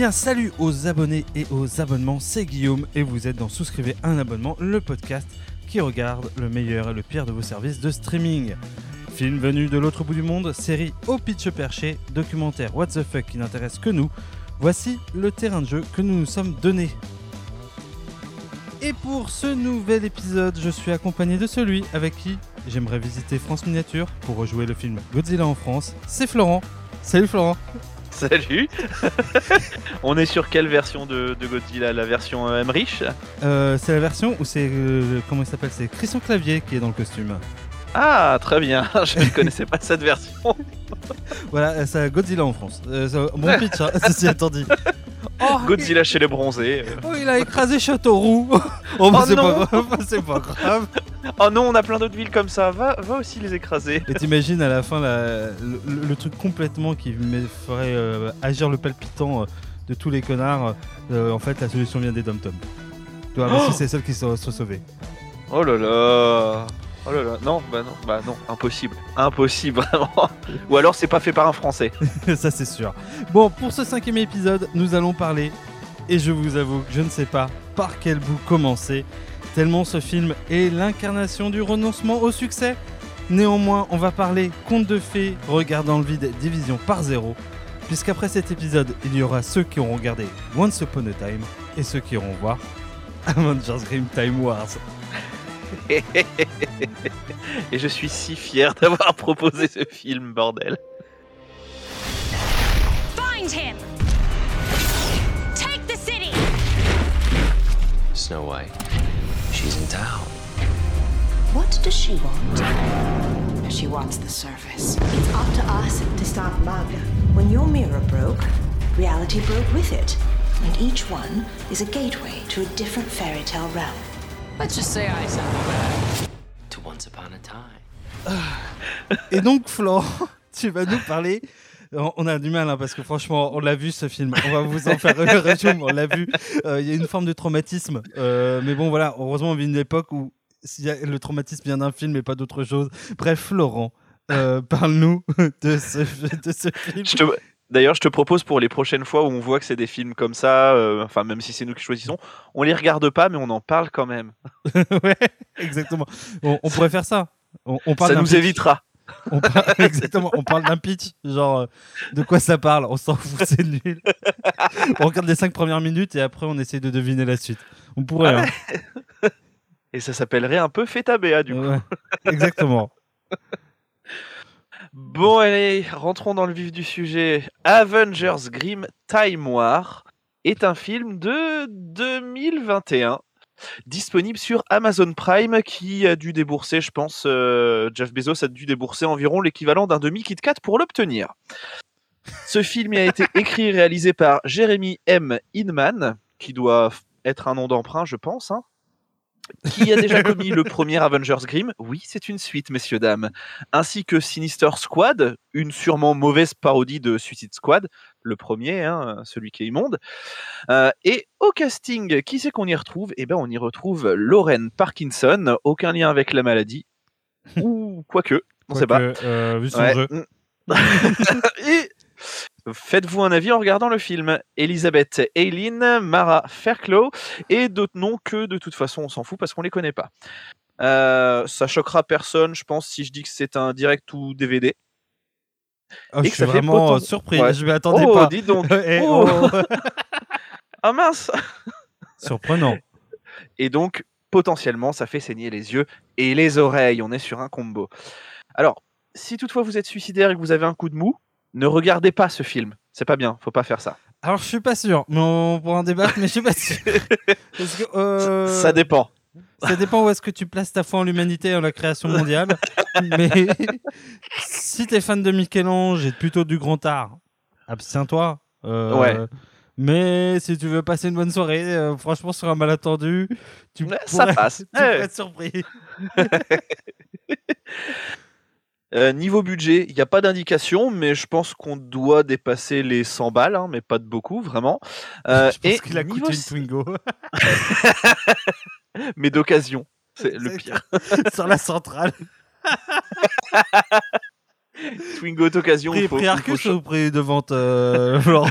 Bien, salut aux abonnés et aux abonnements, c'est Guillaume et vous êtes dans Souscrivez un abonnement, le podcast qui regarde le meilleur et le pire de vos services de streaming. Film venu de l'autre bout du monde, série au pitch perché, documentaire What the fuck qui n'intéresse que nous, voici le terrain de jeu que nous nous sommes donné. Et pour ce nouvel épisode, je suis accompagné de celui avec qui j'aimerais visiter France Miniature pour rejouer le film Godzilla en France. C'est Florent. Salut Florent. Salut On est sur quelle version de, de Godzilla La version euh, Emmerich Euh, c'est la version où c'est. euh, comment il s'appelle? C'est Christian Clavier qui est dans le costume. Ah, très bien, je ne connaissais pas cette version. Voilà, euh, c'est Godzilla en France. Euh, bon pitch, hein, ceci étant dit. Oh, Godzilla chez les bronzés. il- oh, il a écrasé Châteauroux. oh, Oh c'est pas grave, c'est pas grave. Oh non, on a plein d'autres villes comme ça, va, va aussi les écraser. Et t'imagines à la fin la- le, truc complètement qui me ferait euh, agir le palpitant euh, de tous les connards. euh, en fait, la solution vient des dom-toms. Tu vois, mais si c'est celle qui se se sauver. Oh là là Oh là là, non, bah non, bah non, impossible. Impossible, vraiment. Ou alors c'est pas fait par un Français. Ça, c'est sûr. Bon, pour ce cinquième épisode, nous allons parler, et je vous avoue que je ne sais pas par quel bout commencer, tellement ce film est l'incarnation du renoncement au succès. Néanmoins, on va parler conte de fées, regard dans le vide, division par zéro, puisqu'après cet épisode, il y aura ceux qui auront regardé Once Upon a Time et ceux qui iront voir Avengers Grim Time Wars. Et je suis si fier d'avoir proposé ce film, bordel. Find him! Take the city! Snow White. She's in town. What does she want? She wants the surface. It's up to us to stop Magda. When your mirror broke, reality broke with it. And each one is a gateway to a different fairy tale realm. Let's just say I sent back to Once Upon a Time. Et donc, Florent, tu vas nous parler. On a du mal hein, parce que franchement, on l'a vu ce film. On va vous en faire le résumé. On l'a vu. Euh, Il y a une forme de traumatisme. Euh, mais bon, voilà. Heureusement, on vit une époque où s'il y a- le traumatisme vient d'un film et pas d'autre chose. Bref, Florent, euh, parle-nous de ce, de ce film. Je te- D'ailleurs, je te propose pour les prochaines fois où on voit que c'est des films comme ça, euh, enfin même si c'est nous qui choisissons, on les regarde pas, mais on en parle quand même. ouais, exactement. On, on pourrait faire ça. On, on parle ça nous pitch. évitera. On parle- exactement, on parle d'un pitch, genre euh, de quoi ça parle, on s'en fout, c'est nul. on regarde les 5 premières minutes et après on essaie de deviner la suite. On pourrait, hein. Et ça s'appellerait un peu Feta Béa du coup. Exactement. Bon allez, rentrons dans le vif du sujet. Avengers Grim Time War est un film de 2021 disponible sur Amazon Prime qui a dû débourser, je pense, euh, Jeff Bezos a dû débourser environ l'équivalent d'un demi Kit Kat pour l'obtenir. Ce film a été écrit et réalisé par Jeremy M. Inman, qui doit être un nom d'emprunt, je pense. hein. Qui a déjà commis le premier Avengers Grim Oui, c'est une suite, messieurs, dames. Ainsi que Sinister Squad, une sûrement mauvaise parodie de Suicide Squad, le premier, hein, celui qui est immonde. Euh, et au casting, qui c'est qu'on y retrouve? Eh ben, on y retrouve Lauren Parkinson, aucun lien avec la maladie. Ou quoique, on sait pas. Euh, vu son Ouais. jeu. Et faites-vous un avis en regardant le film. Elisabeth Eileen, Mara Fairclough et d'autres noms que de toute façon on s'en fout parce qu'on les connaît pas. Euh, ça choquera personne, je pense, si je dis que c'est un direct ou DVD. Oh, et je que suis ça fait vraiment potent- euh, surpris, Ouais. je m'y attendais oh, pas. dis donc. Oh. oh. Ah mince. Surprenant. Et donc, potentiellement, ça fait saigner les yeux et les oreilles. On est sur un combo. Alors, si toutefois vous êtes suicidaire et que vous avez un coup de mou, ne regardez pas ce film. C'est pas bien, faut pas faire ça. Alors je suis pas sûr, mais on pourra en débattre, mais je suis pas sûr. Parce que, euh, Ça dépend. Ça dépend où est-ce que tu places ta foi en l'humanité et en la création mondiale. Mais si t'es fan de Michel-Ange et plutôt du grand art, abstiens-toi. Euh, Ouais. Mais si tu veux passer une bonne soirée, euh, franchement, sur un malentendu, tu Ouais, ça passe. tu Ouais. pourrais être surpris. Euh, niveau budget, il n'y a pas d'indication, mais je pense qu'on doit dépasser les 100 balles, hein, mais pas de beaucoup, vraiment. Euh, je pense et qu'il a coûté une Twingo mais d'occasion. C'est le pire. sur la centrale. Twingo d'occasion. Prix, faut- prix faut Arcus ou prix de vente, euh, Laurent?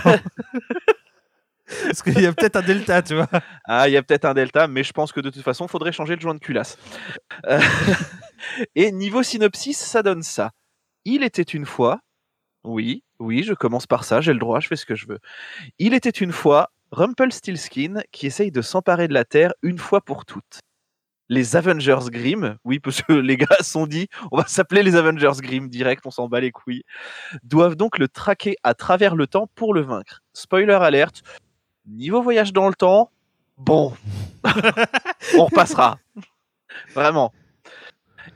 Parce qu'il y a peut-être un delta, tu vois. Ah, il y a peut-être un delta, mais je pense que de toute façon, il faudrait changer le joint de culasse. Et niveau synopsis, ça donne ça. Il était une fois, oui, oui, je commence par ça, j'ai le droit, je fais ce que je veux. Il était une fois Rumpelstiltskin qui essaye de s'emparer de la Terre une fois pour toutes. Les Avengers Grimm, oui, parce que les gars sont dit, on va s'appeler les Avengers Grimm direct, on s'en bat les couilles, doivent donc le traquer à travers le temps pour le vaincre. Spoiler alerte, niveau voyage dans le temps, bon, on repassera. Vraiment.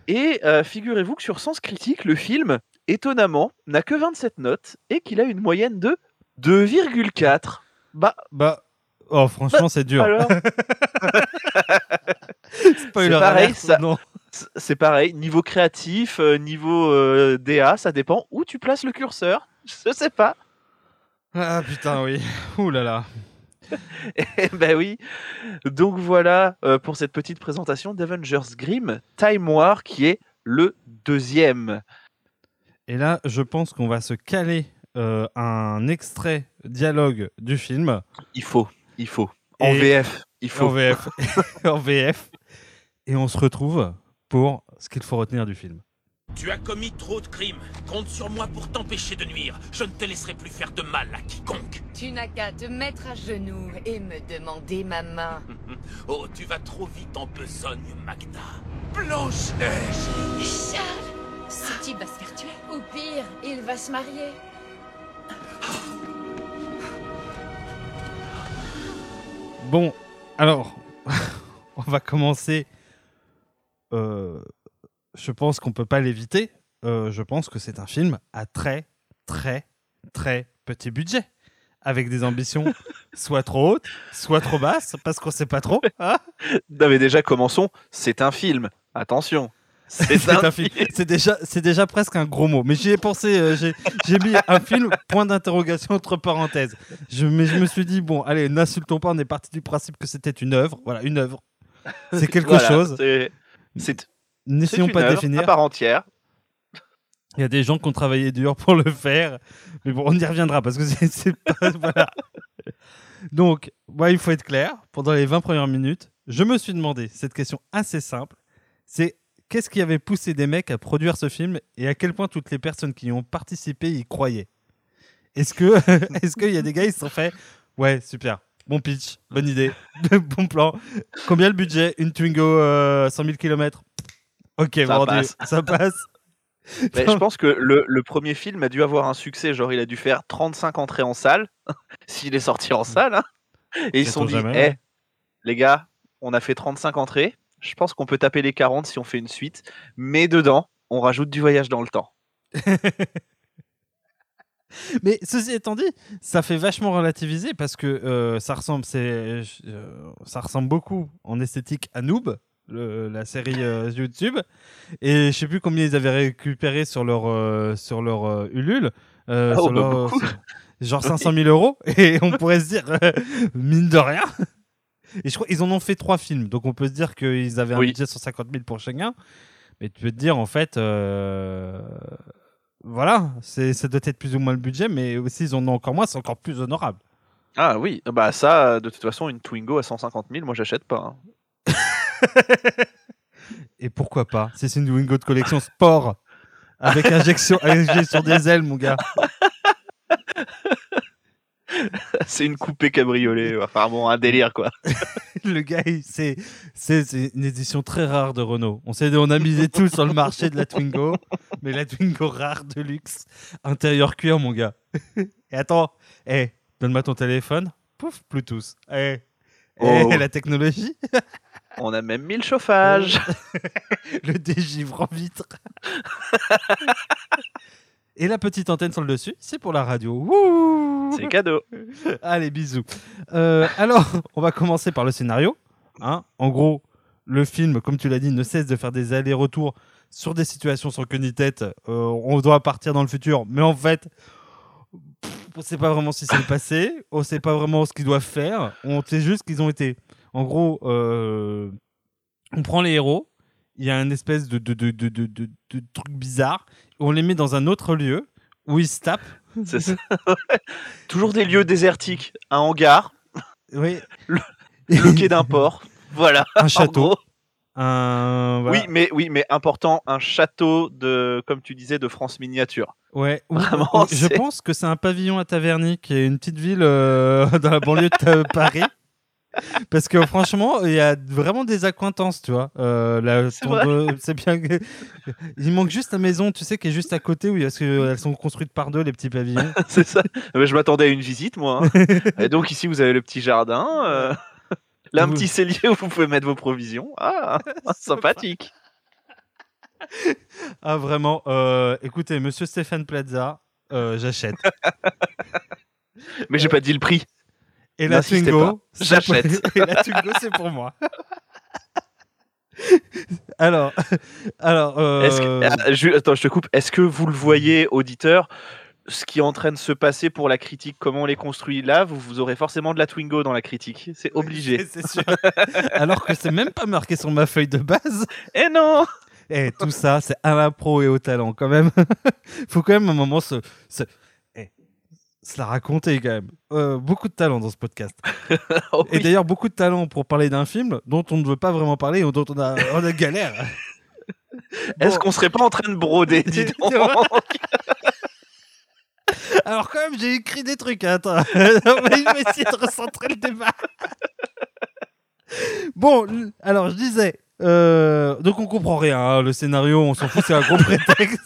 Et euh, figurez-vous que sur Sens Critique, le film, étonnamment, n'a que 27 notes et qu'il a une moyenne de 2,4. Bah, Bah, oh, franchement, c'est dur. alors, c'est pareil, ça- non. c'est pareil, niveau créatif, euh, niveau euh, DA, ça dépend où tu places le curseur. Je sais pas. Ah putain, oui. Ouh là là. Eh ben oui. Donc voilà euh, pour cette petite présentation d'Avengers Grimm Time War qui est le deuxième. Et là, je pense qu'on va se caler euh, un extrait dialogue du film Il faut, il faut. En Et- VF, il faut. en VF. en VF. Et on se retrouve pour ce qu'il faut retenir du film. Tu as commis trop de crimes. Compte sur moi pour t'empêcher de nuire. Je ne te laisserai plus faire de mal à quiconque. Tu n'as qu'à te mettre à genoux et me demander ma main. Oh, tu vas trop vite en besogne, Magda. Blanche-Neige Charles Ce type va se faire tuer. Ou pire, il va se marier. Bon, alors, on va commencer. Euh, je pense qu'on peut pas l'éviter. Euh, je pense que c'est un film à très, très, très petit budget. Avec des ambitions soit trop hautes, soit trop basses, parce qu'on sait pas trop. hein. Non mais déjà commençons, c'est un film. Attention. C'est un film. C'est déjà, c'est déjà presque un gros mot. Mais j'y ai pensé. euh, j'ai, mis un film point d'interrogation entre parenthèses. Je, mais je me suis dit bon, allez, n'insultons pas. On est parti du principe que c'était une œuvre. Voilà, une œuvre. C'est quelque Voilà, chose. C'est N'essayons pas de définir. à part entière. Il y a des gens qui ont travaillé dur pour le faire. Mais bon, on y reviendra parce que c'est, pas. voilà. Donc, moi, il faut être clair. Pendant les 20 premières minutes, je me suis demandé cette question assez simple. C'est qu'est-ce qui avait poussé des mecs à produire ce film et à quel point toutes les personnes qui y ont participé y croyaient? Est-ce que est-ce qu'il y a des gars qui se sont fait ouais super bon pitch bonne idée bon plan combien le budget? Une Twingo euh, 100 000 km ok Ça passe. ça passe Mais je pense que le, le premier film a dû avoir un succès, genre il a dû faire 35 entrées en salle, s'il est sorti en salle. hein. Et ils se sont dit, jamais, Eh, les gars, on a fait 35 entrées, je pense qu'on peut taper les 40 si on fait une suite, mais dedans, on rajoute du voyage dans le temps. Mais ceci étant dit, ça fait vachement relativiser parce que euh, ça ressemble, euh, ça ressemble beaucoup en esthétique à Noob, le- la série euh, YouTube. Et je sais plus combien ils avaient récupéré sur leur sur sur leur euh, Ulule, euh, Ah, sur oh, bah, leur- sur- genre 500 000 euros. Et on pourrait se dire euh, mine de rien. Et je crois qu'ils en ont fait trois films, donc on peut se dire qu'ils avaient un Oui. budget de 150 000 pour chacun. Mais tu peux te dire en fait. euh, voilà, c'est, ça doit être plus ou moins le budget, mais aussi ils en ont encore moins, c'est encore plus honorable. Ah oui, bah ça, de toute façon, une Twingo à 150 000, moi j'achète pas. hein. Et pourquoi pas? C'est une Wingo de collection sport, avec injection, injection des ailes, mon gars. C'est une coupée cabriolet, enfin bon, un délire quoi. Le gars, c'est, une édition très rare de Renault. On, s'est, on a misé tout sur le marché de la Twingo, mais la Twingo rare de luxe, intérieur cuir, mon gars. Et attends, eh, donne-moi ton téléphone. Pouf, Bluetooth. Eh, eh, Oh. la technologie. On a même mis le chauffage. le dégivre en vitre. Et la petite antenne sur le dessus, c'est pour la radio. C'est cadeau. Allez, bisous. Euh, alors, on va commencer par le scénario. hein. En gros, le film, comme tu l'as dit, ne cesse de faire des allers-retours sur des situations sans queue ni tête. Euh, on doit partir dans le futur, mais en fait, pff, on ne sait pas vraiment si c'est le passé, on ne sait pas vraiment ce qu'ils doivent faire. On sait juste qu'ils ont été. En gros, euh, on prend les héros, il y a une espèce de, de, de, de, de, de- de truc bizarre, on les met dans un autre lieu où ils se tapent. C'est ça. Toujours des lieux désertiques. Un hangar, Oui. Le quai d'un port. Voilà. Un château. voilà. Oui, mais oui, mais important, un château de, comme tu disais, de France miniature. Ouais, ou- Vraiment, je pense que c'est un pavillon à Taverny, qui est une petite ville euh, dans la banlieue de Paris. Parce que franchement, il y a vraiment des accointances, tu vois. Euh, C'est euh, c'est bien. Il manque juste la maison, tu sais, qui est juste à côté, où parce que elles sont construites par deux, les petits pavillons. C'est ça. Mais je m'attendais à une visite, moi. hein. Et donc ici, vous avez le petit jardin. euh, Là, un Vous- petit cellier où vous pouvez mettre vos provisions. Ah, sympathique. Ah, vraiment. euh, écoutez, monsieur Stéphane Plaza, euh, j'achète. Mais j'ai pas dit le prix. Et la Twingo, J'achète. pour- Et la Twingo, c'est pour moi. alors, alors. euh, Est-ce que- ah, je- Attends, je te coupe. Est-ce que vous le voyez, auditeur ce qui est en train de se passer pour la critique, comment on les construit? Là, vous, vous aurez forcément de la Twingo dans la critique. C'est obligé. C'est sûr. Alors que c'est même pas marqué sur ma feuille de base. Eh non Et tout ça, c'est à la pro et au talent quand même. Faut quand même un moment se, se, eh, se la raconter quand même. Euh, beaucoup de talent dans ce podcast. Oh Et oui. d'ailleurs, beaucoup de talent pour parler d'un film dont on ne veut pas vraiment parler ou dont on a, on a galère. Est-ce qu'on serait pas en train de broder dis donc. Alors quand même, j'ai écrit des trucs. hein, Attends, on va essayer de recentrer le débat. Bon, alors je disais, euh, donc on comprend rien. hein, le scénario, on s'en fout, c'est un gros prétexte.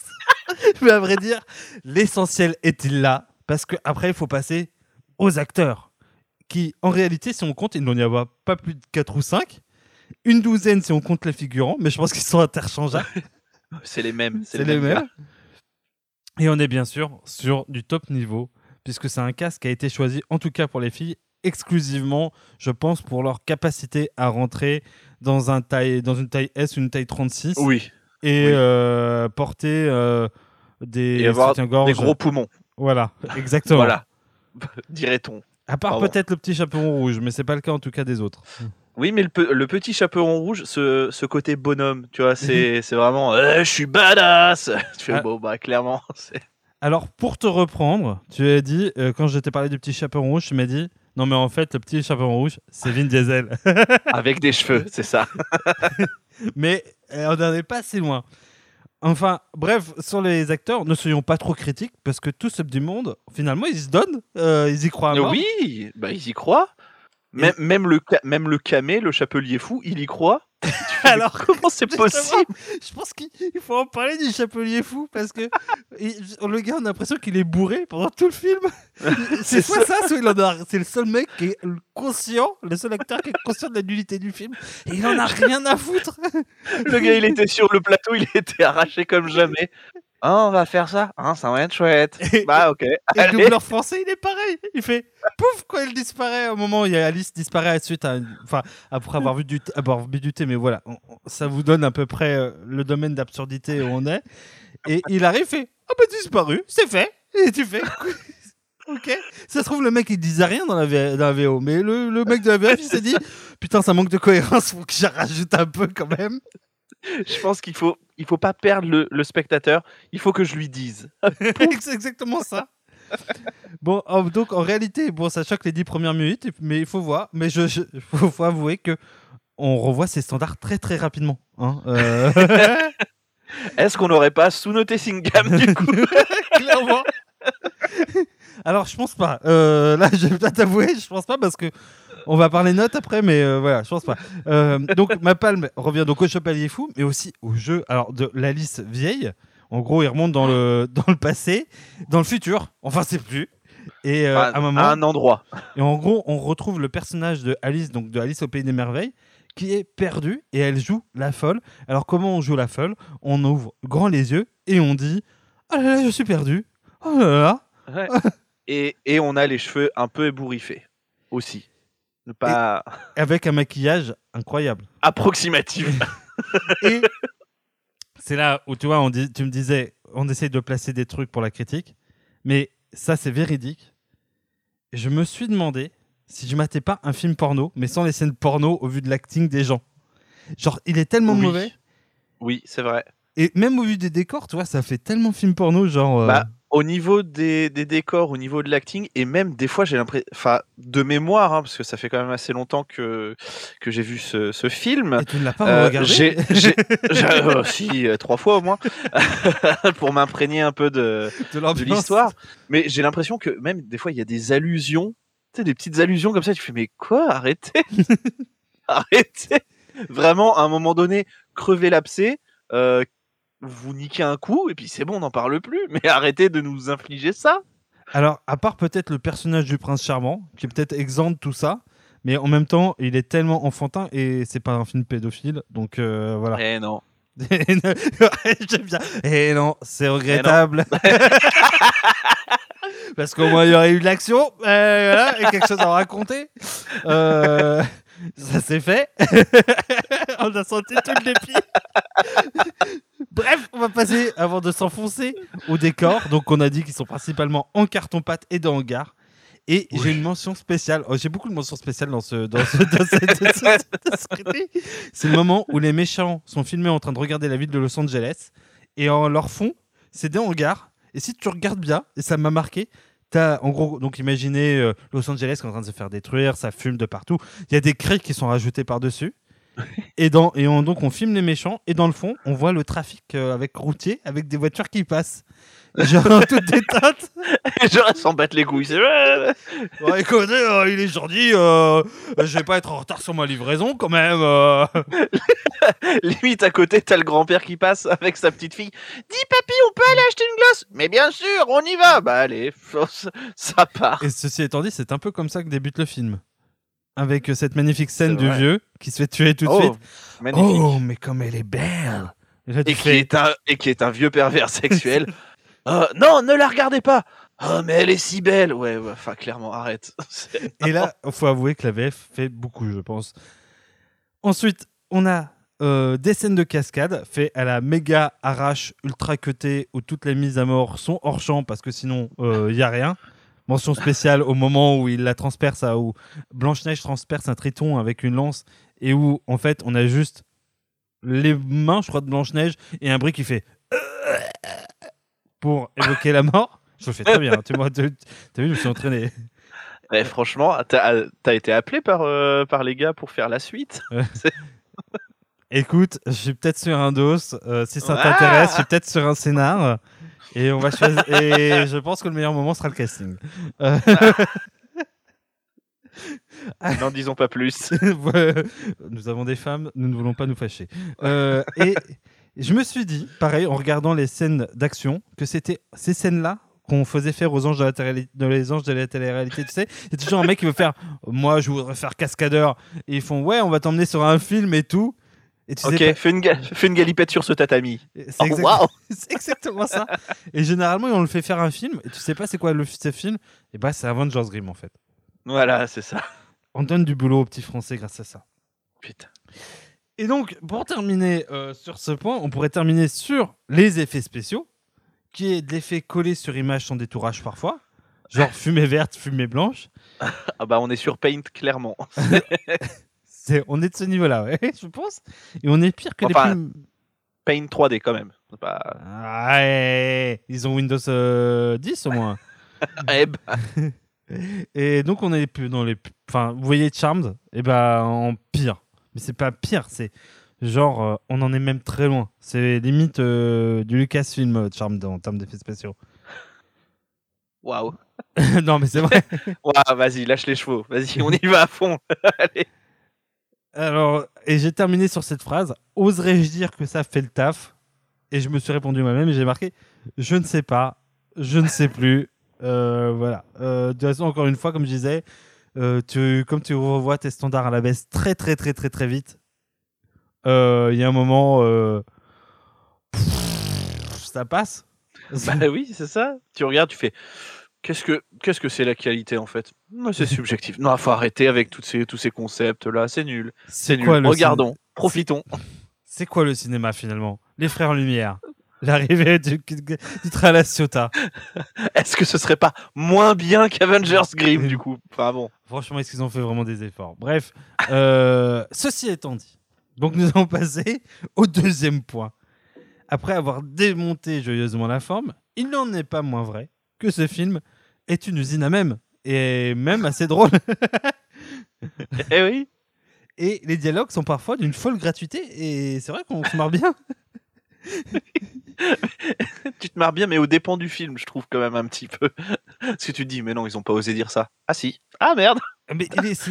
Mais à vrai dire, l'essentiel est-il là? Parce que après, il faut passer aux acteurs, qui, en réalité, si on compte, il n'en y a pas plus de 4 ou 5. Une douzaine si on compte les figurants, mais je pense qu'ils sont interchangeables. C'est les mêmes. C'est les mêmes. Et on est bien sûr sur du top niveau, puisque c'est un casque qui a été choisi, en tout cas pour les filles, exclusivement, je pense, pour leur capacité à rentrer dans, un taille, dans une taille S une taille 36 Oui. et oui. euh, porter euh, des Et avoir. Des gros poumons. Voilà, exactement. Voilà. Dirait-on. À part peut-être le petit chaperon rouge, mais c'est pas le cas en tout cas des autres. Oui, mais le, pe- le petit chaperon rouge, ce, ce côté bonhomme, tu vois, Mhm. c'est c'est vraiment Eh, je suis badass Tu fais Ah. bon, bah clairement, Alors, pour te reprendre, tu as dit, euh, quand je t'ai parlé du petit chaperon rouge, tu m'as dit, non mais en fait, le petit chaperon rouge, c'est Vin Diesel. avec des cheveux, c'est ça. mais euh, on n'en est pas si loin. Enfin, bref, sur les acteurs, ne soyons pas trop critiques, parce que tout ce du monde, finalement, ils se donnent, euh, ils y croient à. Oui, bah ils y croient. Même, même, le, même le camé, le chapelier fou, il y croit. Alors, comment c'est possible Je pense qu'il il faut en parler du chapelier fou, parce que le gars, on a l'impression qu'il est bourré pendant tout le film. C'est C'est soit ça, soit il en a. C'est le seul mec qui est conscient, le seul acteur qui est conscient de la nullité du film, et il en a rien à foutre. Le gars, il était sur le plateau, il était arraché comme jamais. Ah, on va faire ça? Hein, ça va être chouette. Et- Bah, ok. Et le doubleur français, il est pareil. Il fait pouf quand il disparaît. Au moment où Alice disparaît à suite, à enfin après avoir vu du, avoir bu du thé, mais voilà, on- ça vous donne à peu près euh, le domaine d'absurdité où on est. Et il arrive, fait ah bah disparu, c'est fait. Et tu fais ok. Ça se trouve le mec il disait rien dans la, V- dans la VO, mais le, le mec de la VF il s'est dit putain ça manque de cohérence, faut que j'en rajoute un peu quand même. Je pense qu'il faut, il faut pas perdre le, le spectateur. Il faut que je lui dise. c'est exactement ça. Bon, en- donc en réalité, bon, ça choque les dix premières minutes, mais il faut voir. Mais je, je- faut, faut avouer que on revoit ces standards très très rapidement. hein. Euh, Est-ce qu'on n'aurait pas sous-noté Singam du coup? Clairement. Alors, je pense pas. Euh, là, je vais t'avouer, je pense pas parce que on va parler notes après, mais euh, voilà, je pense pas. Euh, donc, ma palme revient donc au Chevalier Fou, mais aussi au jeu. Alors, de l'Alice vieille. En gros, il remonte dans le dans le passé, dans le futur. Enfin, c'est plus. Et euh, à un moment, à un endroit. et en gros, on retrouve le personnage de Alice, donc de Alice au Pays des Merveilles, qui est perdu et elle joue la folle. Alors, comment on joue la folle? On ouvre grand les yeux et on dit Ah là là, je suis perdu. Oh là là. Ouais. et, et on a les cheveux un peu ébouriffés aussi. Pas Avec un maquillage incroyable. approximatif. Et c'est là où tu vois, on dit, tu me disais, on essaye de placer des trucs pour la critique, mais ça c'est véridique. Et je me suis demandé si je matais pas un film porno, mais sans les scènes porno au vu de l'acting des gens. Genre, il est tellement Oui. mauvais. Oui, c'est vrai. Et même au vu des décors, tu vois, ça fait tellement film porno, genre. euh, Bah, au niveau des, des décors, au niveau de l'acting, et même des fois j'ai l'impression, enfin de mémoire, hein, parce que ça fait quand même assez longtemps que, que j'ai vu ce, ce film. Et tu ne l'as pas Euh, regardé j'ai, j'ai- euh, si, euh, trois fois au moins, pour m'imprégner un peu de, de de l'histoire. Mais j'ai l'impression que même des fois il y a des allusions, tu sais, des petites allusions comme ça, tu fais mais quoi? Arrêtez Arrêtez Vraiment, à un moment donné, crevez l'abcès, euh, vous niquez un coup, et puis c'est bon, on n'en parle plus, mais arrêtez de nous infliger ça Alors, à part peut-être le personnage du prince charmant, qui est peut-être exempt de tout ça, mais en même temps, il est tellement enfantin et c'est pas un film pédophile, donc euh, voilà. Eh non. J'aime bien. Et non, c'est regrettable. Parce qu'au moins, il y aurait eu de l'action, euh, voilà, et quelque chose à raconter. Euh, ça s'est fait. on a senti tout le dépit. Bref, on va passer, avant de s'enfoncer, au décor. Donc, on a dit qu'ils sont principalement en carton-pâte et de hangar. Et j'ai une mention spéciale. Oh, j'ai beaucoup de mentions spéciales dans ce, dans ce, dans dans dans. C'est le moment où les méchants sont filmés en train de regarder la ville de Los Angeles. Et en leur fond, c'est des hangars. Et si tu regardes bien, et ça m'a marqué, t'as en gros, donc imaginez euh, Los Angeles qui est en train de se faire détruire, ça fume de partout. Il y a des cris qui sont rajoutés par-dessus. Et, dans, et on, donc on filme les méchants et dans le fond on voit le trafic euh, avec routier avec des voitures qui passent genre en toute détente Genre, s'en battre les couilles. Bon, écoutez, euh, il est gentil, euh, je vais pas être en retard sur ma livraison quand même. euh. Limite à côté, t'as le grand-père qui passe avec sa petite fille. Dis papy, on peut aller acheter une glace Mais bien sûr, on y va Bah allez, ça part. Et ceci étant dit, c'est un peu comme ça que débute le film. Avec euh, cette magnifique scène C'est du vrai. vieux qui se fait tuer tout de Oh, suite. magnifique. Oh, mais comme elle est belle Et là, tu et, qui fais, est un, et qui est un vieux pervers sexuel. Euh, non, ne la regardez pas Oh, mais elle est si belle Ouais, ouais, enfin, clairement, arrête. Et là, il faut avouer que la VF fait beaucoup, je pense. Ensuite, on a euh, des scènes de cascade fait à la méga arrache ultra cutée où toutes les mises à mort sont hors champ parce que sinon, il n'y a rien. Mention spéciale au moment où il la transperce, à- où Blanche-Neige transperce un triton avec une lance et où, en fait, on a juste les mains, je crois, de Blanche-Neige et un bruit qui fait pour évoquer la mort. Je le fais très bien. Tu vois, tu- t'as vu, je me suis entraîné. Franchement, t'as t'as été appelé par, euh, par les gars pour faire la suite Écoute, je suis peut-être sur un dos. euh, si ça Ah t'intéresse, je suis peut-être sur un scénar. Et on va choisir. et je pense que le meilleur moment sera le casting. Euh, N'en disons pas plus. nous avons des femmes, nous ne voulons pas nous fâcher. Euh, et je me suis dit, pareil, en regardant les scènes d'action, que c'était ces scènes-là qu'on faisait faire aux anges de la, télé- de les anges de la télé-réalité. Tu sais, a toujours un mec qui veut faire Moi, je voudrais faire cascadeur. Et ils font Ouais, on va t'emmener sur un film et tout. Et tu sais ok, pas- fais, une fais une galipette sur ce tatami. C'est Oh, exact- c'est exactement ça. Et généralement, on le fait faire un film, et tu sais pas c'est quoi le ce film, et bah c'est Avengers Grimm en fait. Voilà, c'est ça. On donne du boulot aux petits français grâce à ça. Putain. Et donc, pour terminer euh, sur ce point, on pourrait terminer sur les effets spéciaux, qui est de l'effet collé sur image sans détourage parfois, genre fumée verte, fumée blanche. Ah bah on est sur Paint, clairement. On est de ce niveau-là, ouais, je pense. Et on est pire que Enfin, les films. Paint 3D quand même. Pas- Ouais, ils ont Windows euh, 10 au moins. Eh bah, Et donc on est plus dans les, enfin vous voyez Charmed, et ben en pire. Mais c'est pas pire, c'est genre euh, on en est même très loin. C'est limite euh, du Lucasfilm euh, Charmed en termes d'effets spéciaux. Waouh. non mais c'est vrai. Waouh, vas-y, lâche les chevaux. Vas-y, on y va à fond. Allez. Alors et j'ai terminé sur cette phrase. Oserais-je dire que ça fait le taf? Et je me suis répondu moi-même et j'ai marqué je ne sais pas, je ne sais plus. Euh, voilà. Euh, de toute façon encore une fois comme je disais, euh, tu, comme tu revois tes standards à la baisse très très très très très vite. euh, Il y a un moment, euh, pff, ça passe. Bah oui, c'est ça. Tu regardes, tu fais. Qu'est-ce que qu'est-ce que c'est la qualité en fait? C'est subjectif. Non, faut arrêter avec toutes ces, tous ces concepts là. C'est nul. C'est nul. quoi Regardons, profitons. C'est quoi le cinéma finalement? Les Frères Lumière. L'arrivée du, du train à la Ciotat. Est-ce que ce serait pas moins bien qu'Avengers Grimm du coup? Enfin bon. Franchement, est-ce qu'ils ont fait vraiment des efforts? Bref, euh, ceci étant dit, donc nous allons passer au deuxième point. Après avoir démonté joyeusement la forme, il n'en est pas moins vrai que ce film est une usine à même et même assez drôle. Eh oui. Et les dialogues sont parfois d'une folle gratuité et c'est vrai qu'on se marre bien. tu te marres bien, mais au dépend du film, je trouve quand même un petit peu. Parce que tu te dis, mais non, ils ont pas osé dire ça. Ah si. Ah merde. Mais,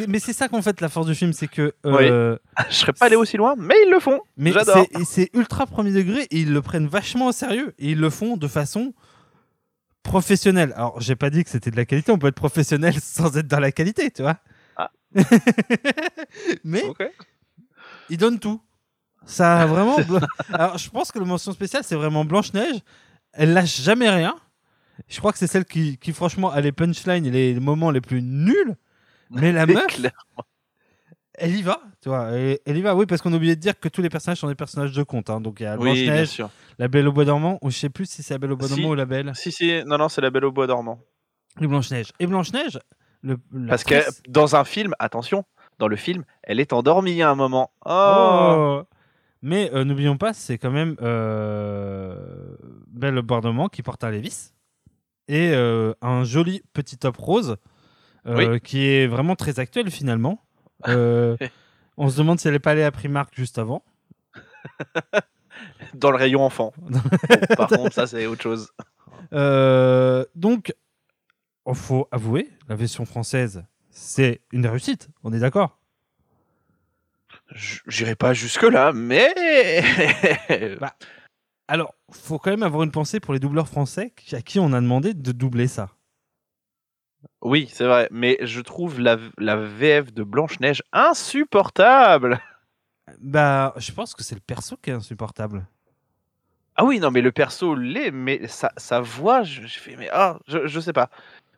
mais c'est- ça qu'en fait la force du film, c'est que euh, Je serais pas allé aussi loin, mais ils le font. mais J'adore. c'est- ultra premier degré et ils le prennent vachement au sérieux et ils le font de façon professionnelle. Alors j'ai pas dit que c'était de la qualité, on peut être professionnel sans être dans la qualité, tu vois. Ah. mais ils donnent tout. Ça a vraiment. Alors, je pense que la mention spéciale, c'est vraiment Blanche-Neige. Elle lâche jamais rien. Je crois que c'est celle qui, qui, franchement, a les punchlines et les moments les plus nuls. Mais la meuf, elle y va, tu vois. Elle, elle y va, oui, parce qu'on a oublié de dire que tous les personnages sont des personnages de conte. hein. Donc, il y a Blanche-Neige, la Belle au Bois dormant, ou je sais plus si c'est la Belle au Bois Si. dormant ou la Belle. Si, si, non, non, c'est la Belle au Bois dormant. Et Blanche-Neige. Et Blanche-Neige, le, Parce que dans un film, attention, dans le film, elle est endormie à un moment. Oh, Oh. Mais euh, n'oublions pas, c'est quand même euh, Belle Bordement qui porte un Lévis et euh, un joli petit top rose euh, qui est vraiment très actuel finalement. On se demande si elle n'est pas allée à Primark juste avant. Dans le rayon enfant. Par contre, ça, c'est autre chose. Donc, il faut avouer, la version française, c'est une réussite, on est d'accord J'irai pas jusque-là, mais. Bah. Alors, faut quand même avoir une pensée pour les doubleurs français à qui on a demandé de doubler ça. oui, c'est vrai. Mais je trouve la, la VF de Blanche-Neige insupportable. Bah, je pense que c'est le perso qui est insupportable. Ah oui, non, mais le perso l'est, mais sa, sa voix, je, je fais, mais ah, je, je sais pas.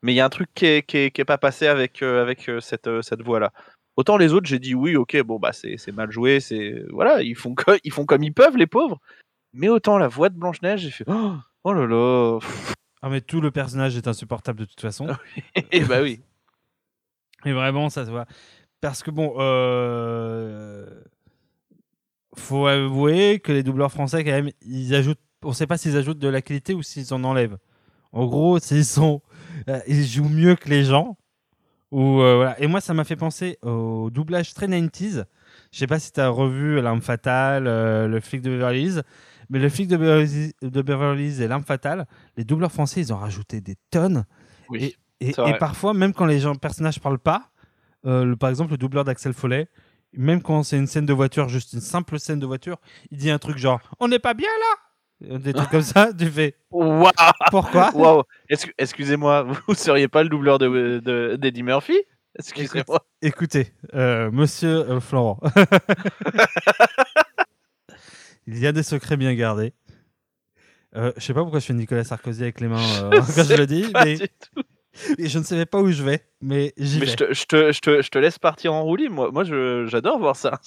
Mais il y a un truc qui est, qui est, qui est pas passé avec, euh, avec euh, cette, euh, cette voix-là. Autant les autres, j'ai dit oui, ok, bon, bah c'est mal joué, c'est. Voilà, ils font, co- ils font comme ils peuvent, les pauvres. Mais autant la voix de Blanche-Neige, j'ai fait, oh, oh là là. Ah, mais tout le personnage est insupportable de toute façon. Et bah oui. Et vraiment, ça se voit. Parce que bon, euh... faut avouer que les doubleurs français, quand même, ils ajoutent. On sait pas s'ils ajoutent de la qualité ou s'ils en enlèvent. En gros, s'ils sont, euh, ils jouent mieux que les gens. Euh, voilà. Et moi, ça m'a fait penser au doublage très 90s. Je sais pas si tu as revu L'arme fatale, euh, le flic de Beverly Hills, mais le flic de Beverly, de Beverly Hills et l'arme fatale, les doubleurs français, ils ont rajouté des tonnes. Oui. Et, parfois, même quand les gens, personnages parlent pas, euh, le- par exemple, le doubleur d'Axel Follet, même quand c'est une scène de voiture, juste une simple scène de voiture, il dit un truc genre On n'est pas bien là Des trucs comme ça, tu fais Waouh! Pourquoi Waouh! Excu- Excusez-moi, vous seriez pas le doubleur de, de, d'Eddie Murphy? Excusez-moi. Écoutez, euh, monsieur euh, Florent, il y a des secrets bien gardés. Euh, je sais pas pourquoi je fais Nicolas Sarkozy avec les mains euh, quand je le dis, mais, et je ne savais pas où je vais, mais j'y vais. je te, je, te, je, te, je te laisse partir en roulis. Moi, moi j'adore voir ça.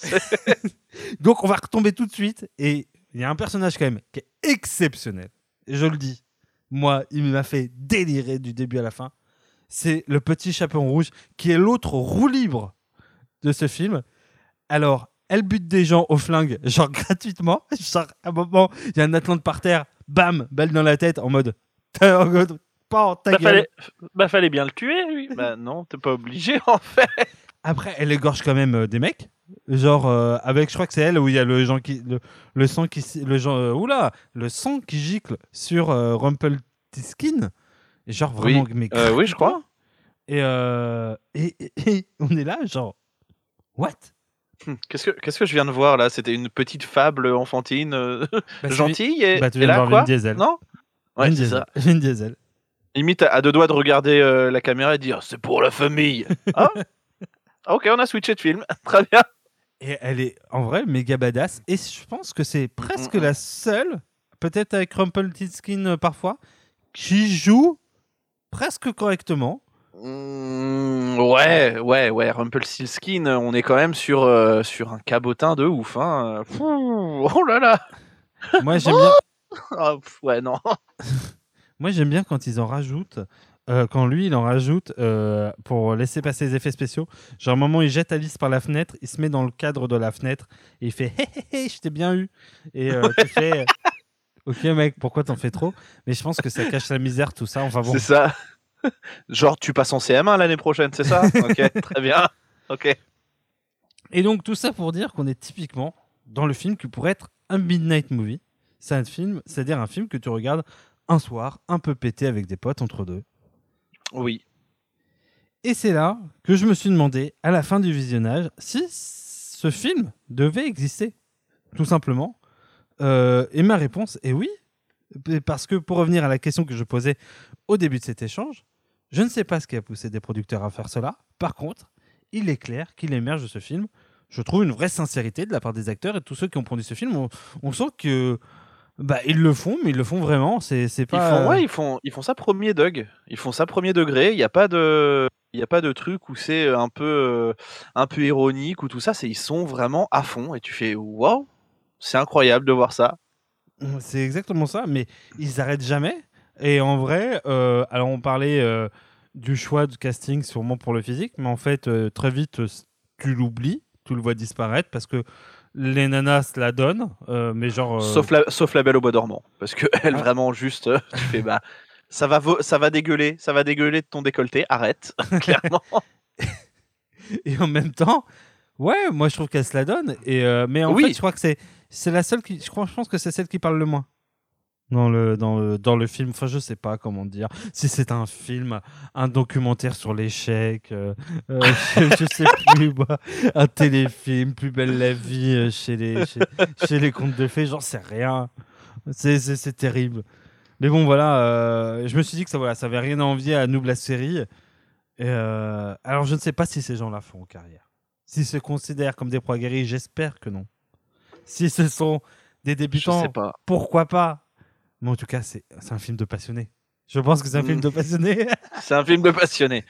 Donc on va retomber tout de suite et il y a un personnage quand même qui est exceptionnel. Je le dis, moi, il m'a fait délirer du début à la fin. C'est le petit chaperon rouge qui est l'autre roue libre de ce film. Alors, elle bute des gens au flingue, genre gratuitement. Genre, à un moment, il y a un Atlante par terre, bam, balle dans la tête en mode. en mode, bah, fallait, bah, fallait bien le tuer, lui. bah, non, t'es pas obligé, en fait. Après, elle égorge quand même euh, des mecs. Genre, euh, avec, je crois que c'est elle où il y a le, gens qui, le, le sang qui. Le, genre, euh, oula, le sang qui gicle sur euh, Rumpelstiltskin. Et genre, vraiment. mais Euh, oui, je crois. Et, et, et- et on est là, genre. What? Hum, Qu'est-ce que, qu'est-ce que je viens de voir là? C'était une petite fable enfantine Bah, gentille et, Bah, tu et viens de là voir quoi? Vin Diesel. Non? Ouais, Vin Diesel. ça. Vin Diesel. Limite à, deux doigts de regarder la caméra et de dire c'est pour la famille. ah Ok, on a switché de film. Très bien. Et elle est en vrai méga badass. Et je pense que c'est presque Mm, la seule, peut-être avec Rumpelstiltskin euh, parfois, qui joue presque correctement. Mm, ouais, ouais, ouais. Rumpelstiltskin, on est quand même sur, euh, sur un cabotin de ouf. Hein. Oh là là. Moi, j'aime bien. Pff, ouais, non. Moi, j'aime bien quand ils en rajoutent. Euh, quand lui, il en rajoute euh, pour laisser passer les effets spéciaux. Genre, à un moment, il jette Alice par la fenêtre, il se met dans le cadre de la fenêtre et il fait Hé hé hé, je t'ai bien eu. Et euh, tu fais. Ok, mec, pourquoi t'en fais trop? Mais je pense que ça cache la misère, tout ça. Enfin bon. C'est ça. Genre, tu passes en CM1 l'année prochaine, c'est ça? Ok, très bien. Ok. Et donc, tout ça pour dire qu'on est typiquement dans le film qui pourrait être un midnight movie. C'est un film, c'est-à-dire un film que tu regardes un soir, un peu pété avec des potes entre deux. Oui. Et c'est là que je me suis demandé, à la fin du visionnage, si ce film devait exister, tout simplement. Euh, et ma réponse est oui, parce que pour revenir à la question que je posais au début de cet échange, je ne sais pas ce qui a poussé des producteurs à faire cela. Par contre, il est clair qu'il émerge de ce film, je trouve une vraie sincérité de la part des acteurs et de tous ceux qui ont produit ce film. On, on sent que bah, ils le font, mais ils le font vraiment. C'est c'est Ils pas. font, ouais, ils font, ils font ça premier Doug. Ils font ça premier degré. Il n'y a pas de, il y a pas de truc où c'est un peu, euh, un peu ironique ou tout ça. C'est ils sont vraiment à fond et tu fais waouh, c'est incroyable de voir ça. C'est exactement ça, mais ils arrêtent jamais. Et en vrai, euh, alors on parlait euh, du choix de casting sûrement pour le physique, mais en fait, euh, très vite, euh, tu l'oublies, tu le vois disparaître parce que les nanas se la donnent, euh, mais genre. euh, Sauf la, sauf la belle au bois dormant, parce que elle Ah. vraiment juste, euh, tu fais bah, ça va, ça va dégueuler, ça va dégueuler de ton décolleté. Arrête, clairement. Et en même temps, ouais, moi je trouve qu'elle se la donne. Et, mais en Oui. fait, je crois que c'est, c'est la seule qui. Je, crois, je pense que c'est celle qui parle le moins. Dans le, dans, le, dans le film, enfin je sais pas comment dire, si c'est un film, un documentaire sur l'échec, euh, euh, je, je sais plus, moi, un téléfilm, plus belle la vie euh, chez les, chez, chez les contes de fées, j'en sais rien, c'est, terrible. Mais bon voilà, je me suis dit que ça, voilà, ça avait rien à envier à nous la série, et, alors, je ne sais pas si ces gens-là font carrière. S'ils se considèrent comme des proies guéris, j'espère que non. Si ce sont des Je débutants, sais pas. pourquoi pas? Mais en tout cas, c'est un film de passionné. Je pense que c'est un film Mm. de passionné C'est un film de passionné,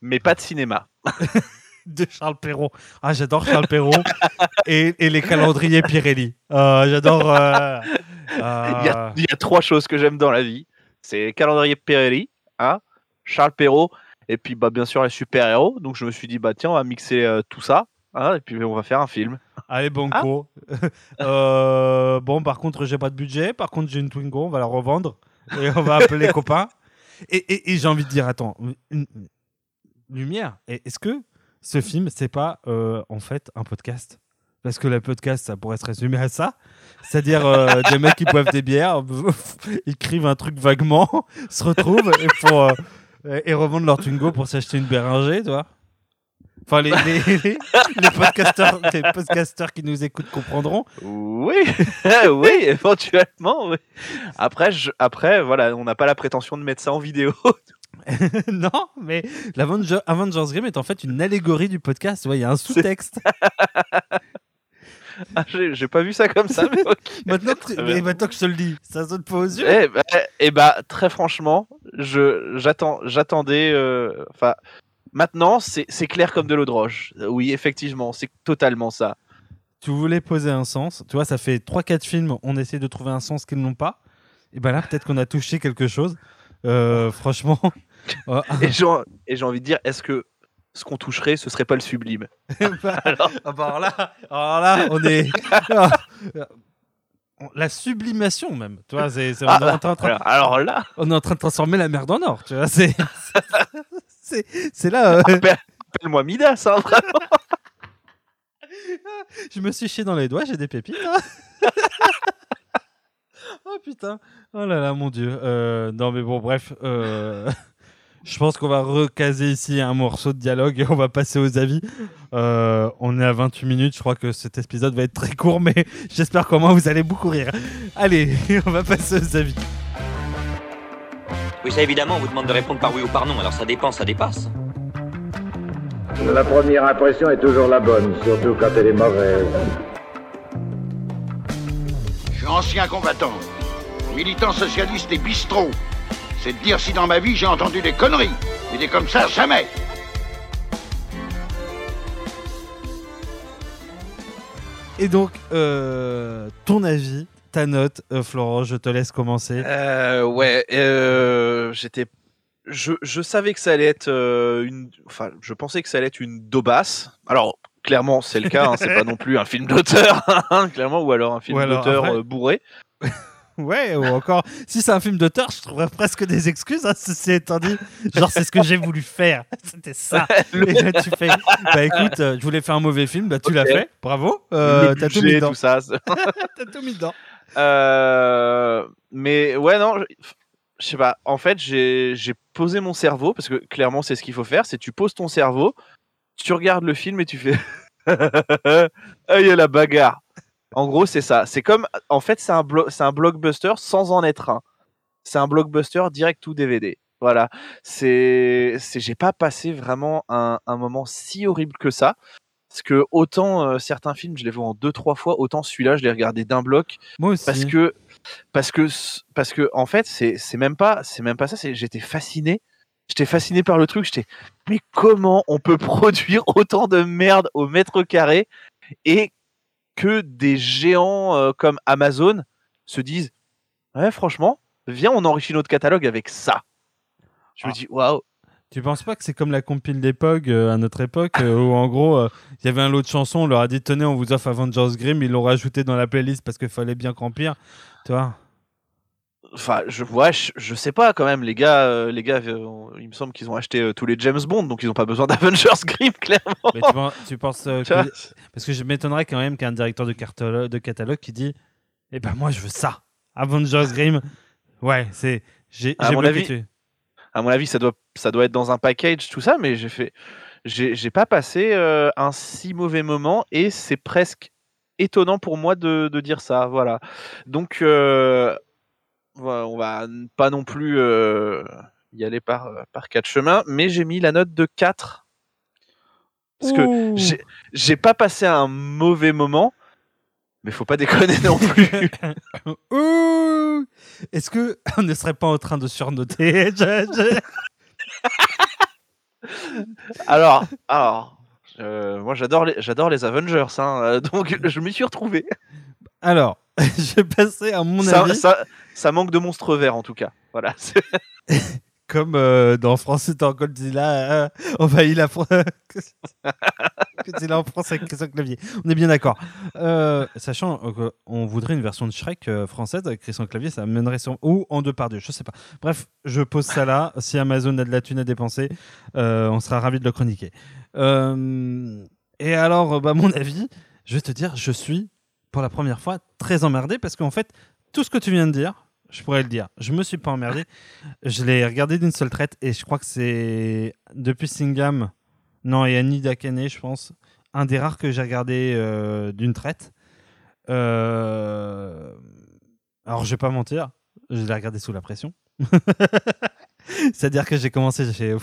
mais pas de cinéma. de Charles Perrault. Ah, j'adore Charles Perrault et, et les calendriers Pirelli. Ah, j'adore. euh, Il y, a, il y a trois choses que j'aime dans la vie. C'est calendrier Pirelli, hein, Charles Perrault, et puis bah, bien sûr les super-héros. Donc je me suis dit, bah tiens, on va mixer euh, tout ça, hein, et puis on va faire un film. Allez, banco. Euh, bon, par contre, j'ai pas de budget. Par contre, j'ai une Twingo, on va la revendre et on va appeler les copains. Et, et- et j'ai envie de dire, attends, une, lumière. Est-ce que ce film, c'est pas euh, en fait un podcast? Parce que le podcast, ça pourrait se résumer à ça. C'est-à-dire euh, des mecs qui boivent des bières, écrivent un truc vaguement, se retrouvent et, euh, et revendent leur Twingo pour s'acheter une Béringer, tu vois Enfin, les, les, les- les podcasteurs, les podcasteurs qui nous écoutent comprendront. Oui, oui, éventuellement. Oui. Après, je, après, voilà, on n'a pas la prétention de mettre ça en vidéo. non, mais l'Avenger- Avengers Game est en fait une allégorie du podcast. Il y a un sous-texte. Ah, J'ai pas vu ça comme ça. Mais maintenant, que tu- mais maintenant que je te le dis, ça saute pas aux yeux. Eh bah, eh bah, très franchement, je j'attends, j'attendais. euh, Enfin, maintenant, c'est clair comme de l'eau de roche. Oui, effectivement, c'est totalement ça. Tu voulais poser un sens. Tu vois, ça fait 3-4 films, on essaie de trouver un sens qu'ils n'ont pas. Et ben là, peut-être qu'on a touché quelque chose. Euh, franchement. euh, Et j'ai envie de dire, est-ce que ce qu'on toucherait, ce serait pas le sublime? Bah, Alors, ah bah alors là, alors là, on est. La sublimation même, tu vois, c'est, ah, alors, alors là, on est en train de transformer la merde en or, tu vois, c'est, c'est, là, euh, appelle- appelle-moi Midas, hein, vraiment. je me suis chié dans les doigts, j'ai des pépites. hein. oh putain, oh là là, mon dieu. Euh, non mais bon, bref, euh, je pense qu'on va recaser ici un morceau de dialogue et on va passer aux avis. Euh, on est à 28 minutes, je crois que cet épisode va être très court, mais j'espère qu'au moins vous allez beaucoup rire. Allez, on va passer aux avis. Oui, ça évidemment, on vous demande de répondre par oui ou par non, alors ça dépend, ça dépasse. La première impression est toujours la bonne, surtout quand elle est mauvaise. Je suis ancien combattant, militant socialiste et bistrot. C'est de dire si dans ma vie j'ai entendu des conneries. Mais des comme ça, jamais. Et donc, euh, ton avis, ta note, euh, Florent, je te laisse commencer. Euh, ouais, euh, j'étais. Je, je savais que ça allait être euh, une. Enfin, je pensais que ça allait être une daubasse. Alors, clairement, c'est le cas. hein, c'est pas non plus un film d'auteur, hein, clairement, ou alors un film d'auteur après- euh, bourré. Ouais, ou encore, si c'est un film d'auteur, je trouverais presque des excuses, hein, ceci étant dit. Genre, c'est ce que j'ai voulu faire. C'était ça. Et là, tu fais, bah écoute, euh, je voulais faire un mauvais film, bah tu l'as fait, bravo. Euh, T'as tout mis dedans. tout ça. c'est- T'as tout mis dedans. Euh, mais ouais, non, je, sais pas. En fait, j'ai posé mon cerveau parce que clairement, c'est ce qu'il faut faire. C'est tu poses ton cerveau, tu regardes le film et tu fais. Ah, il y a la bagarre. En gros, c'est ça. C'est comme. En fait, c'est un, blo- un blockbuster sans en être un. C'est un blockbuster direct ou DVD. Voilà. C'est. J'ai pas passé vraiment un moment si horrible que ça. Parce que autant euh, certains films, je les vois en deux, trois fois, autant celui-là, je l'ai regardé d'un bloc Moi aussi. parce que parce que parce que en fait c'est c'est même pas c'est même pas ça j'étais fasciné j'étais fasciné par le truc j'étais mais comment on peut produire autant de merde au mètre carré et que des géants euh, comme Amazon se disent ouais franchement viens on enrichit notre catalogue avec ça je me Ah. dis waouh Tu penses pas que c'est comme la compile POG euh, à notre époque euh, où en gros euh, il y avait un lot de chansons, on leur a dit tenez on vous offre Avengers Grimm, ils l'ont rajouté dans la playlist parce qu'il fallait bien remplir. Tu vois? Enfin je vois je, je sais pas quand même les gars les gars il me semble qu'ils ont acheté tous les James Bond donc ils ont pas besoin d'Avengers Grimm clairement Mais tu, penses, tu penses, que- Parce que je m'étonnerais quand même qu'un directeur de, cartolo- de catalogue qui dit Eh ben moi je veux ça Avengers Grimm. Ouais, c'est. J'ai À j'ai mon avis-. À mon avis, ça doit, ça doit être dans un package, tout ça, mais j'ai fait, j'ai pas passé euh, un si mauvais moment et c'est presque étonnant pour moi de, de dire ça, voilà. Donc, euh, on va pas non plus euh, y aller par, euh, par quatre chemins, mais j'ai mis la note de 4. Parce que Ouh. j'ai- j'ai pas passé un mauvais moment, mais faut pas déconner non plus. Ouh Est-ce que on ne serait pas en train de surnoter alors, alors, euh, moi j'adore les, j'adore les Avengers, hein, euh, donc je m'y suis retrouvé. Alors, je vais passer à mon ça, avis. ça, ça manque de monstres verts en tout cas. Voilà. Comme euh, dans France, dans Godzilla euh, envahit la France. Godzilla en France avec Christian Clavier. On est bien d'accord. Euh, sachant euh, qu'on voudrait une version de Shrek française avec Christian Clavier, ça mènerait sur. Ou en deux par deux, je sais pas. Bref, je pose ça là. Si Amazon a de la thune à dépenser, on sera ravis de le chroniquer. Et alors, bah, mon avis, je vais te dire, je suis pour la première fois très emmerdé parce qu'en fait, tout ce que tu viens de dire, je pourrais le dire. Je me suis pas emmerdé. Je l'ai regardé d'une seule traite et je crois que c'est depuis Singham, non, et Annie Dakane, je pense, un des rares que j'ai regardé euh, d'une traite. Euh, Alors, je vais pas mentir, je l'ai regardé sous la pression. C'est-à-dire que j'ai commencé, j'ai fait.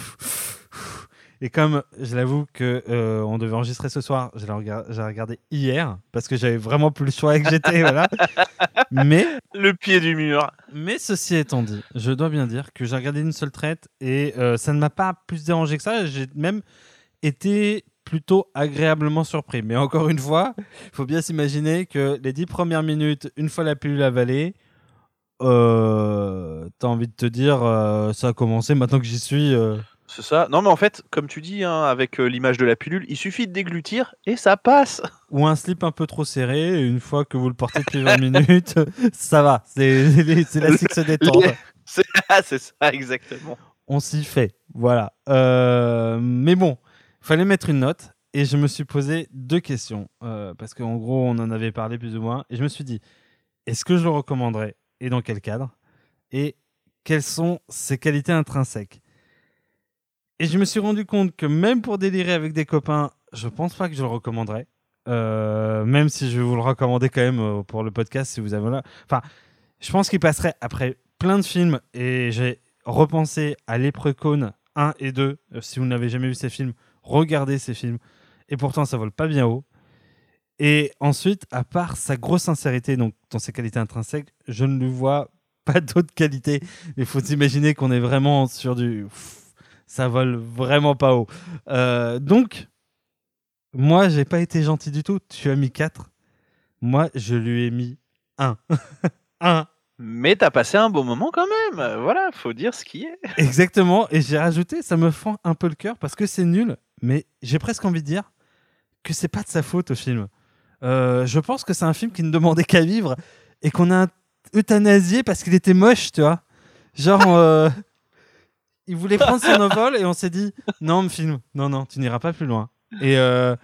Et comme je l'avoue que euh, on devait enregistrer ce soir, je l'ai regard- j'ai regardé hier parce que j'avais vraiment plus le choix que j'étais voilà. Mais Le pied du mur. mais ceci étant dit, je dois bien dire que j'ai regardé une seule traite et euh, ça ne m'a pas plus dérangé que ça. J'ai même été plutôt agréablement surpris. Mais encore une fois, il faut bien s'imaginer que les dix premières minutes, une fois la pilule avalée, euh, t'as envie de te dire, euh, ça a commencé maintenant que j'y suis. euh, C'est ça. Non mais en fait, comme tu dis, hein, avec euh, l'image de la pilule, il suffit de déglutir et ça passe. ou un slip un peu trop serré, une fois que vous le portez depuis 20 minutes, ça va. C'est la se détend. Les- C'est c'est ça exactement. on s'y fait. Voilà. Euh, mais bon, il fallait mettre une note et je me suis posé deux questions euh, parce qu'en gros, on en avait parlé plus ou moins et je me suis dit est-ce que je le recommanderais et dans quel cadre et quelles sont ses qualités intrinsèques? Et je me suis rendu compte que même pour délirer avec des copains, je pense pas que je le recommanderais. Euh, même si je vais vous le recommander quand même euh, pour le podcast si vous avez là. Enfin, je pense qu'il passerait après plein de films et j'ai repensé à Leprechaun 1 et 2. Euh, si vous n'avez jamais vu ces films, regardez ces films. Et pourtant, ça vole pas bien haut. Et ensuite, à part sa grosse sincérité, donc dans ses qualités intrinsèques, je ne lui vois pas d'autres qualités. Il faut s'imaginer qu'on est vraiment sur du. Ça vole vraiment pas haut. Euh, donc, moi, j'ai pas été gentil du tout. Tu as mis 4. Moi, je lui ai mis 1. 1. Mais t'as passé un bon moment quand même. Voilà, faut dire ce qui est. Exactement. Et j'ai rajouté, ça me fend un peu le cœur parce que c'est nul, mais j'ai presque envie de dire que c'est pas de sa faute au film. Euh, je pense que c'est un film qui ne demandait qu'à vivre et qu'on a euthanasié parce qu'il était moche, tu vois. Genre, euh, il voulait prendre son envol et on s'est dit non, film, non, non, tu n'iras pas plus loin. Et, euh,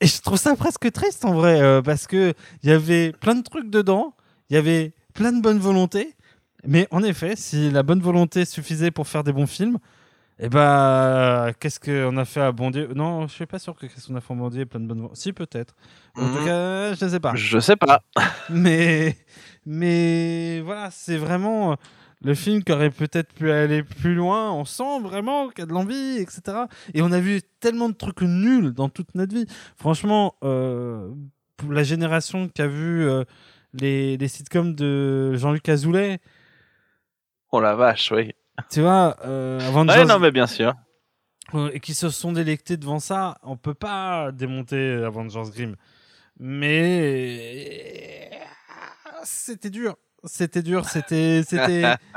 et je trouve ça presque triste en vrai euh, parce que il y avait plein de trucs dedans, il y avait plein de bonne volonté, mais en effet, si la bonne volonté suffisait pour faire des bons films, eh ben, qu'est-ce qu'on a fait à Bon Dieu? Non, je suis pas sûr que qu'est-ce qu'on a fait à Bon Dieu, plein de bonnes volontés. Si, peut-être. En tout Mhm. cas, je ne sais pas. Je sais pas. Mais, mais voilà, c'est vraiment le film qui aurait peut-être pu aller plus loin. On sent vraiment qu'il y a de l'envie, etc. Et on a vu tellement de trucs nuls dans toute notre vie. Franchement, euh, pour la génération qui a vu euh, les, les sitcoms de Jean-Luc Azoulay, Oh la vache, oui. tu vois, euh, avant de Ouais, non, mais bien sûr. et qui se sont délectés devant ça, on peut pas démonter Avengers Grimm. Mais c'était dur, c'était dur, c'était c'était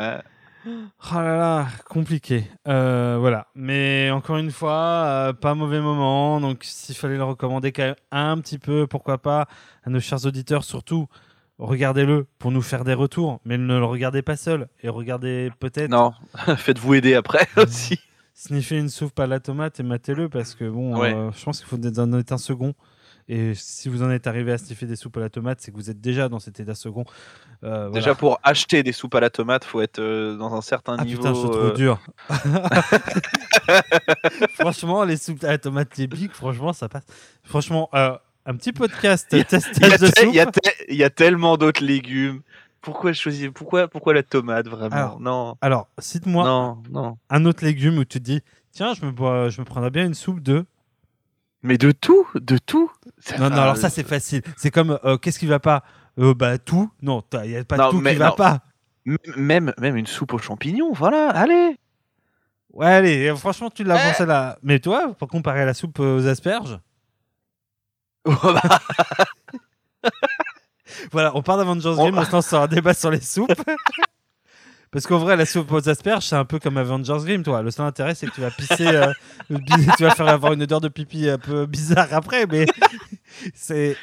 oh là là compliqué. Euh, voilà, mais encore une fois, euh, pas mauvais moment. Donc s'il fallait le recommander quand même un petit peu, pourquoi pas à nos chers auditeurs surtout. Regardez-le pour nous faire des retours, mais ne le regardez pas seul et regardez peut-être Non, faites-vous aider après aussi. sniffer une soupe à la tomate et matez-le parce que bon, Ouais. euh, je pense qu'il faut en être un second. Et si vous en êtes arrivé à sniffer des soupes à la tomate, c'est que vous êtes déjà dans cet état second. Euh, Déjà, voilà. pour acheter des soupes à la tomate, faut être euh, dans un certain Ah niveau. putain, je suis trop euh, dur. franchement, les soupes à la tomate, les bigs, franchement, ça passe. Franchement, un petit podcast Il y y, y a y tellement d'autres légumes. Pourquoi choisir pourquoi, pourquoi la tomate vraiment? Alors, Non, Alors, cite-moi non, non. un autre légume où tu te dis, tiens, je me, bois, je me prendrais bien une soupe de. Mais de tout, de tout. Non, non, alors ça, c'est facile. C'est comme, euh, qu'est-ce qui va pas? Euh, Bah, tout. Non, il n'y a pas Non, tout mais qui va non. pas. m- Même, même une soupe aux champignons, voilà, allez. Ouais, allez, euh, franchement, tu l'as Eh. pensé là. Mais toi, pour comparer à la soupe euh, aux asperges, voilà, on parle d'Avengers Grimm, on se lance sur un débat sur les soupes. Parce qu'en vrai, la soupe aux asperges, c'est un peu comme Avengers Grimm, toi. Le seul intérêt, c'est que tu vas pisser, euh, tu vas faire avoir une odeur de pipi un peu bizarre après, mais c'est.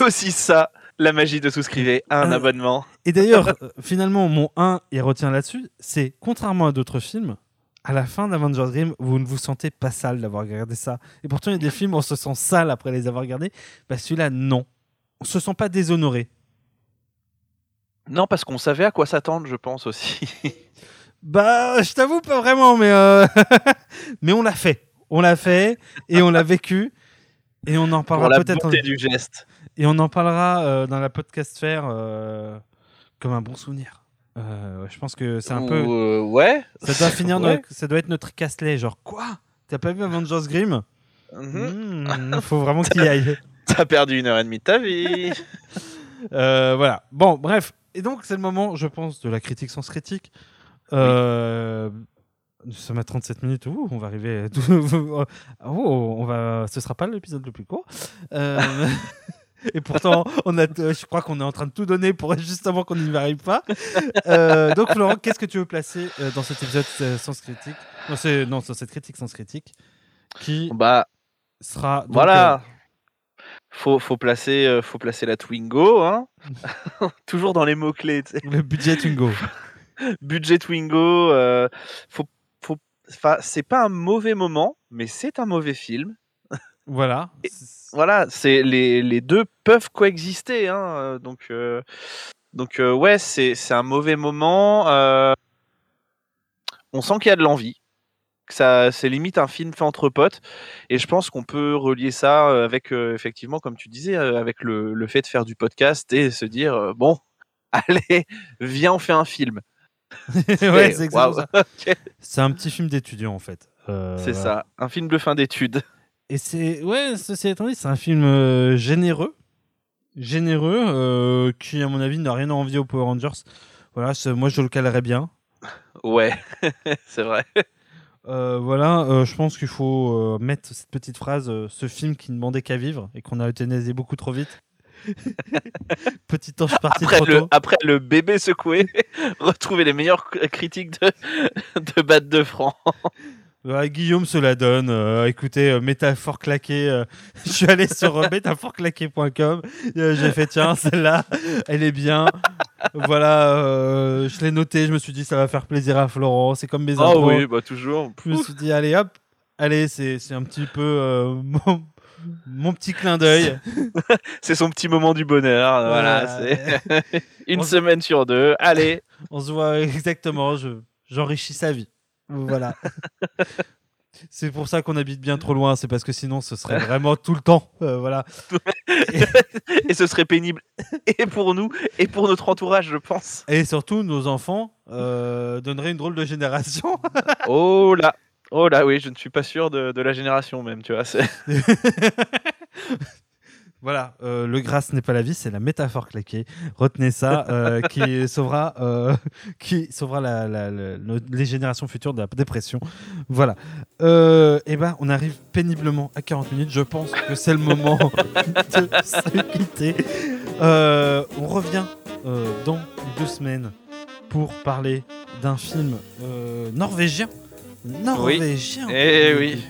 Aussi ça, la magie de souscrire à un Euh, abonnement. et d'ailleurs, euh, finalement, mon 1, il retient là-dessus, c'est contrairement à d'autres films, à la fin d'Avengers Grimm, vous ne vous sentez pas sale d'avoir regardé ça. Et pourtant, il y a des films où on se sent sale après les avoir regardés. Bah, celui-là, non. On se sent pas déshonoré. Non, parce qu'on savait à quoi s'attendre, je pense aussi. Bah, je t'avoue pas vraiment, mais euh, mais on l'a fait, on l'a fait et on l'a vécu et on en parlera peut-être en- du geste. et on en parlera euh, dans la podcast faire euh, comme un bon souvenir. Je pense que c'est un peu, Ou, ouais. ça doit finir, Ouais. notre- ça doit être notre Casley, genre quoi? T'as pas vu Avengers Grimm? Il faut vraiment qu'il y aille. T'as perdu une heure et demie de ta vie. Euh, voilà. Bon, bref. Et donc, c'est le moment, je pense, de la critique sans critique. Euh, Nous sommes à 37 minutes. Ouh, on va arriver. Oh, on va. Ce sera pas l'épisode le plus court. Euh, Et pourtant, on a, je crois qu'on est en train de tout donner pour justement qu'on n'y arrive pas. Euh, donc, Florent, qu'est-ce que tu veux placer euh, dans cet épisode sans critique? Non, c'est- non, dans cette critique sans critique, qui Bah, sera. donc, voilà. Faut, faut, placer, euh, faut placer la Twingo, hein. Toujours dans les mots-clés. le budget Twingo. Budget Twingo. euh, faut, faut, c'est pas un mauvais moment, mais c'est un mauvais film. Voilà. Et- Voilà, c'est les, les deux peuvent coexister, hein. euh, Donc, euh, donc ouais, c'est c'est un mauvais moment. on sent qu'il y a de l'envie. Que Ça, c'est limite un film fait entre potes, et je pense qu'on peut relier ça euh, avec euh, effectivement, comme tu disais, euh, avec le, le fait de faire du podcast et se dire euh, bon, allez, viens, on fait un film. ouais, c'est C'est un petit film d'étudiant en fait. C'est ça, un film de fin d'études. Et c'est ouais, ceci étant dit, c'est un film généreux, généreux, qui à mon avis n'a rien à envier aux Power Rangers. Voilà, c'est- moi je le calerais bien. Ouais, c'est vrai. Euh, voilà, euh, je pense qu'il faut euh, mettre cette petite phrase, ce film qui ne demandait qu'à vivre et qu'on a euthanasié beaucoup trop vite. Petit ange parti Après trop le, tôt. après le bébé secoué, retrouver les meilleures critiques de, de Bat de Franc. Ouais, Guillaume se la donne. euh, écoutez, euh, métaphore claquée. euh, je suis allé sur métaphoreclaquée.com. J'ai fait tiens, celle-là, elle est bien. Voilà, euh, je l'ai noté, je me suis dit ça va faire plaisir à Florent, c'est comme mes Ah oui, bah toujours. Je me suis dit allez hop, allez c'est un petit peu euh, mon, mon petit clin d'œil. C'est son petit moment du bonheur. Voilà, Voilà. c'est une On- semaine sur deux. Allez. On se voit exactement, je j'enrichis sa vie. Voilà. c'est pour ça qu'on habite bien trop loin, c'est parce que sinon ce serait vraiment tout le temps. euh, voilà. Et ce serait pénible et pour nous et pour notre entourage, je pense. Et surtout, nos enfants euh, donneraient une drôle de génération. Oh là. Oh là, oui, je ne suis pas sûr de, de la génération même, tu vois. Voilà, euh, le gras n'est pas la vie, c'est la métaphore claquée. Retenez ça, euh, qui sauvera, euh, qui sauvera la- la- la- nos- les générations futures de la dépression. Voilà. Et ben, on arrive péniblement à 40 minutes. Je pense que c'est le moment de se quitter. On revient dans deux semaines pour parler d'un film norvégien. Norvégien. Eh oui.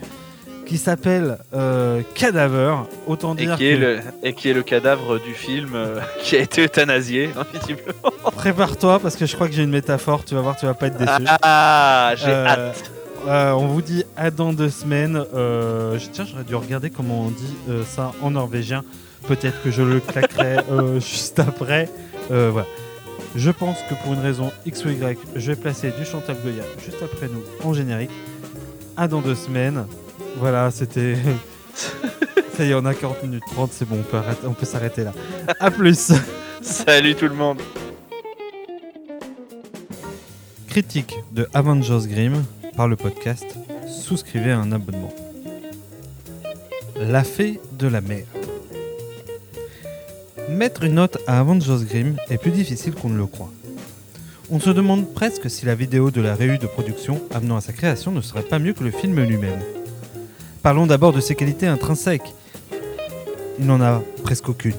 Qui s'appelle euh, Cadaver. Autant Et dire qui, est que- le, et qui est le cadavre du film euh, qui a été euthanasié. Prépare-toi parce que je crois que j'ai une métaphore. Tu vas voir, tu vas pas être déçu. Ah, j'ai Euh, hâte. on vous dit à dans deux semaines. Tiens, j'aurais dû regarder comment on dit ça en norvégien. Peut-être que je le claquerai juste après. Voilà. Je pense que pour une raison X ou Y, je vais placer du Chantal Goya juste après nous en générique. À dans deux semaines. Voilà, c'était. Ça y est, on a 40 minutes 30, c'est bon, on peut, arrêter- on peut s'arrêter là. À plus! Salut tout le monde. Critique de Avengers Grimm par le podcast Souscrivez à un abonnement. La fée de la mer. Mettre une note à Avengers Grimm est plus difficile qu'on ne le croit. On se demande presque si la vidéo de la réu de production amenant à sa création ne serait pas mieux que le film lui-même. Parlons d'abord de ses qualités intrinsèques. Il n'en a presque aucune.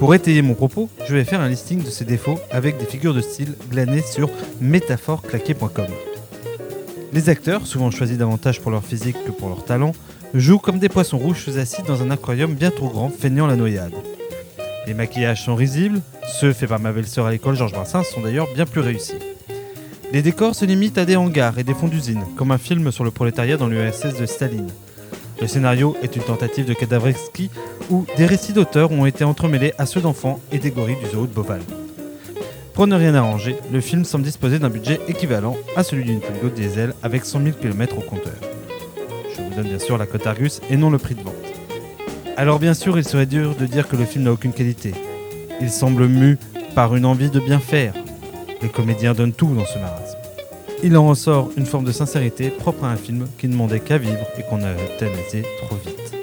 Pour étayer mon propos, je vais faire un listing de ses défauts avec des figures de style glanées sur métaphoreclaqué.com. Les acteurs, souvent choisis davantage pour leur physique que pour leur talent, jouent comme des poissons rouges assis dans un aquarium bien trop grand, feignant la noyade. Les maquillages sont risibles, ceux faits par ma belle-sœur à l'école Georges Brassens sont d'ailleurs bien plus réussis. Les décors se limitent à des hangars et des fonds d'usine, comme un film sur le prolétariat dans l'URSS de Staline. Le scénario est une tentative de cadavreski où des récits d'auteurs ont été entremêlés à ceux d'enfants et des gorilles du zoo de Beauval. Pour ne rien arranger, le film semble disposer d'un budget équivalent à celui d'une Twingo diesel avec 100 000 km au compteur. Je vous donne bien sûr la cote Argus et non le prix de vente. Alors bien sûr, il serait dur de dire que le film n'a aucune qualité. Il semble mu par une envie de bien faire. Les comédiens donnent tout dans ce marasme. Il en ressort une forme de sincérité propre à un film qui ne demandait qu'à vivre et qu'on a euthanasié trop vite.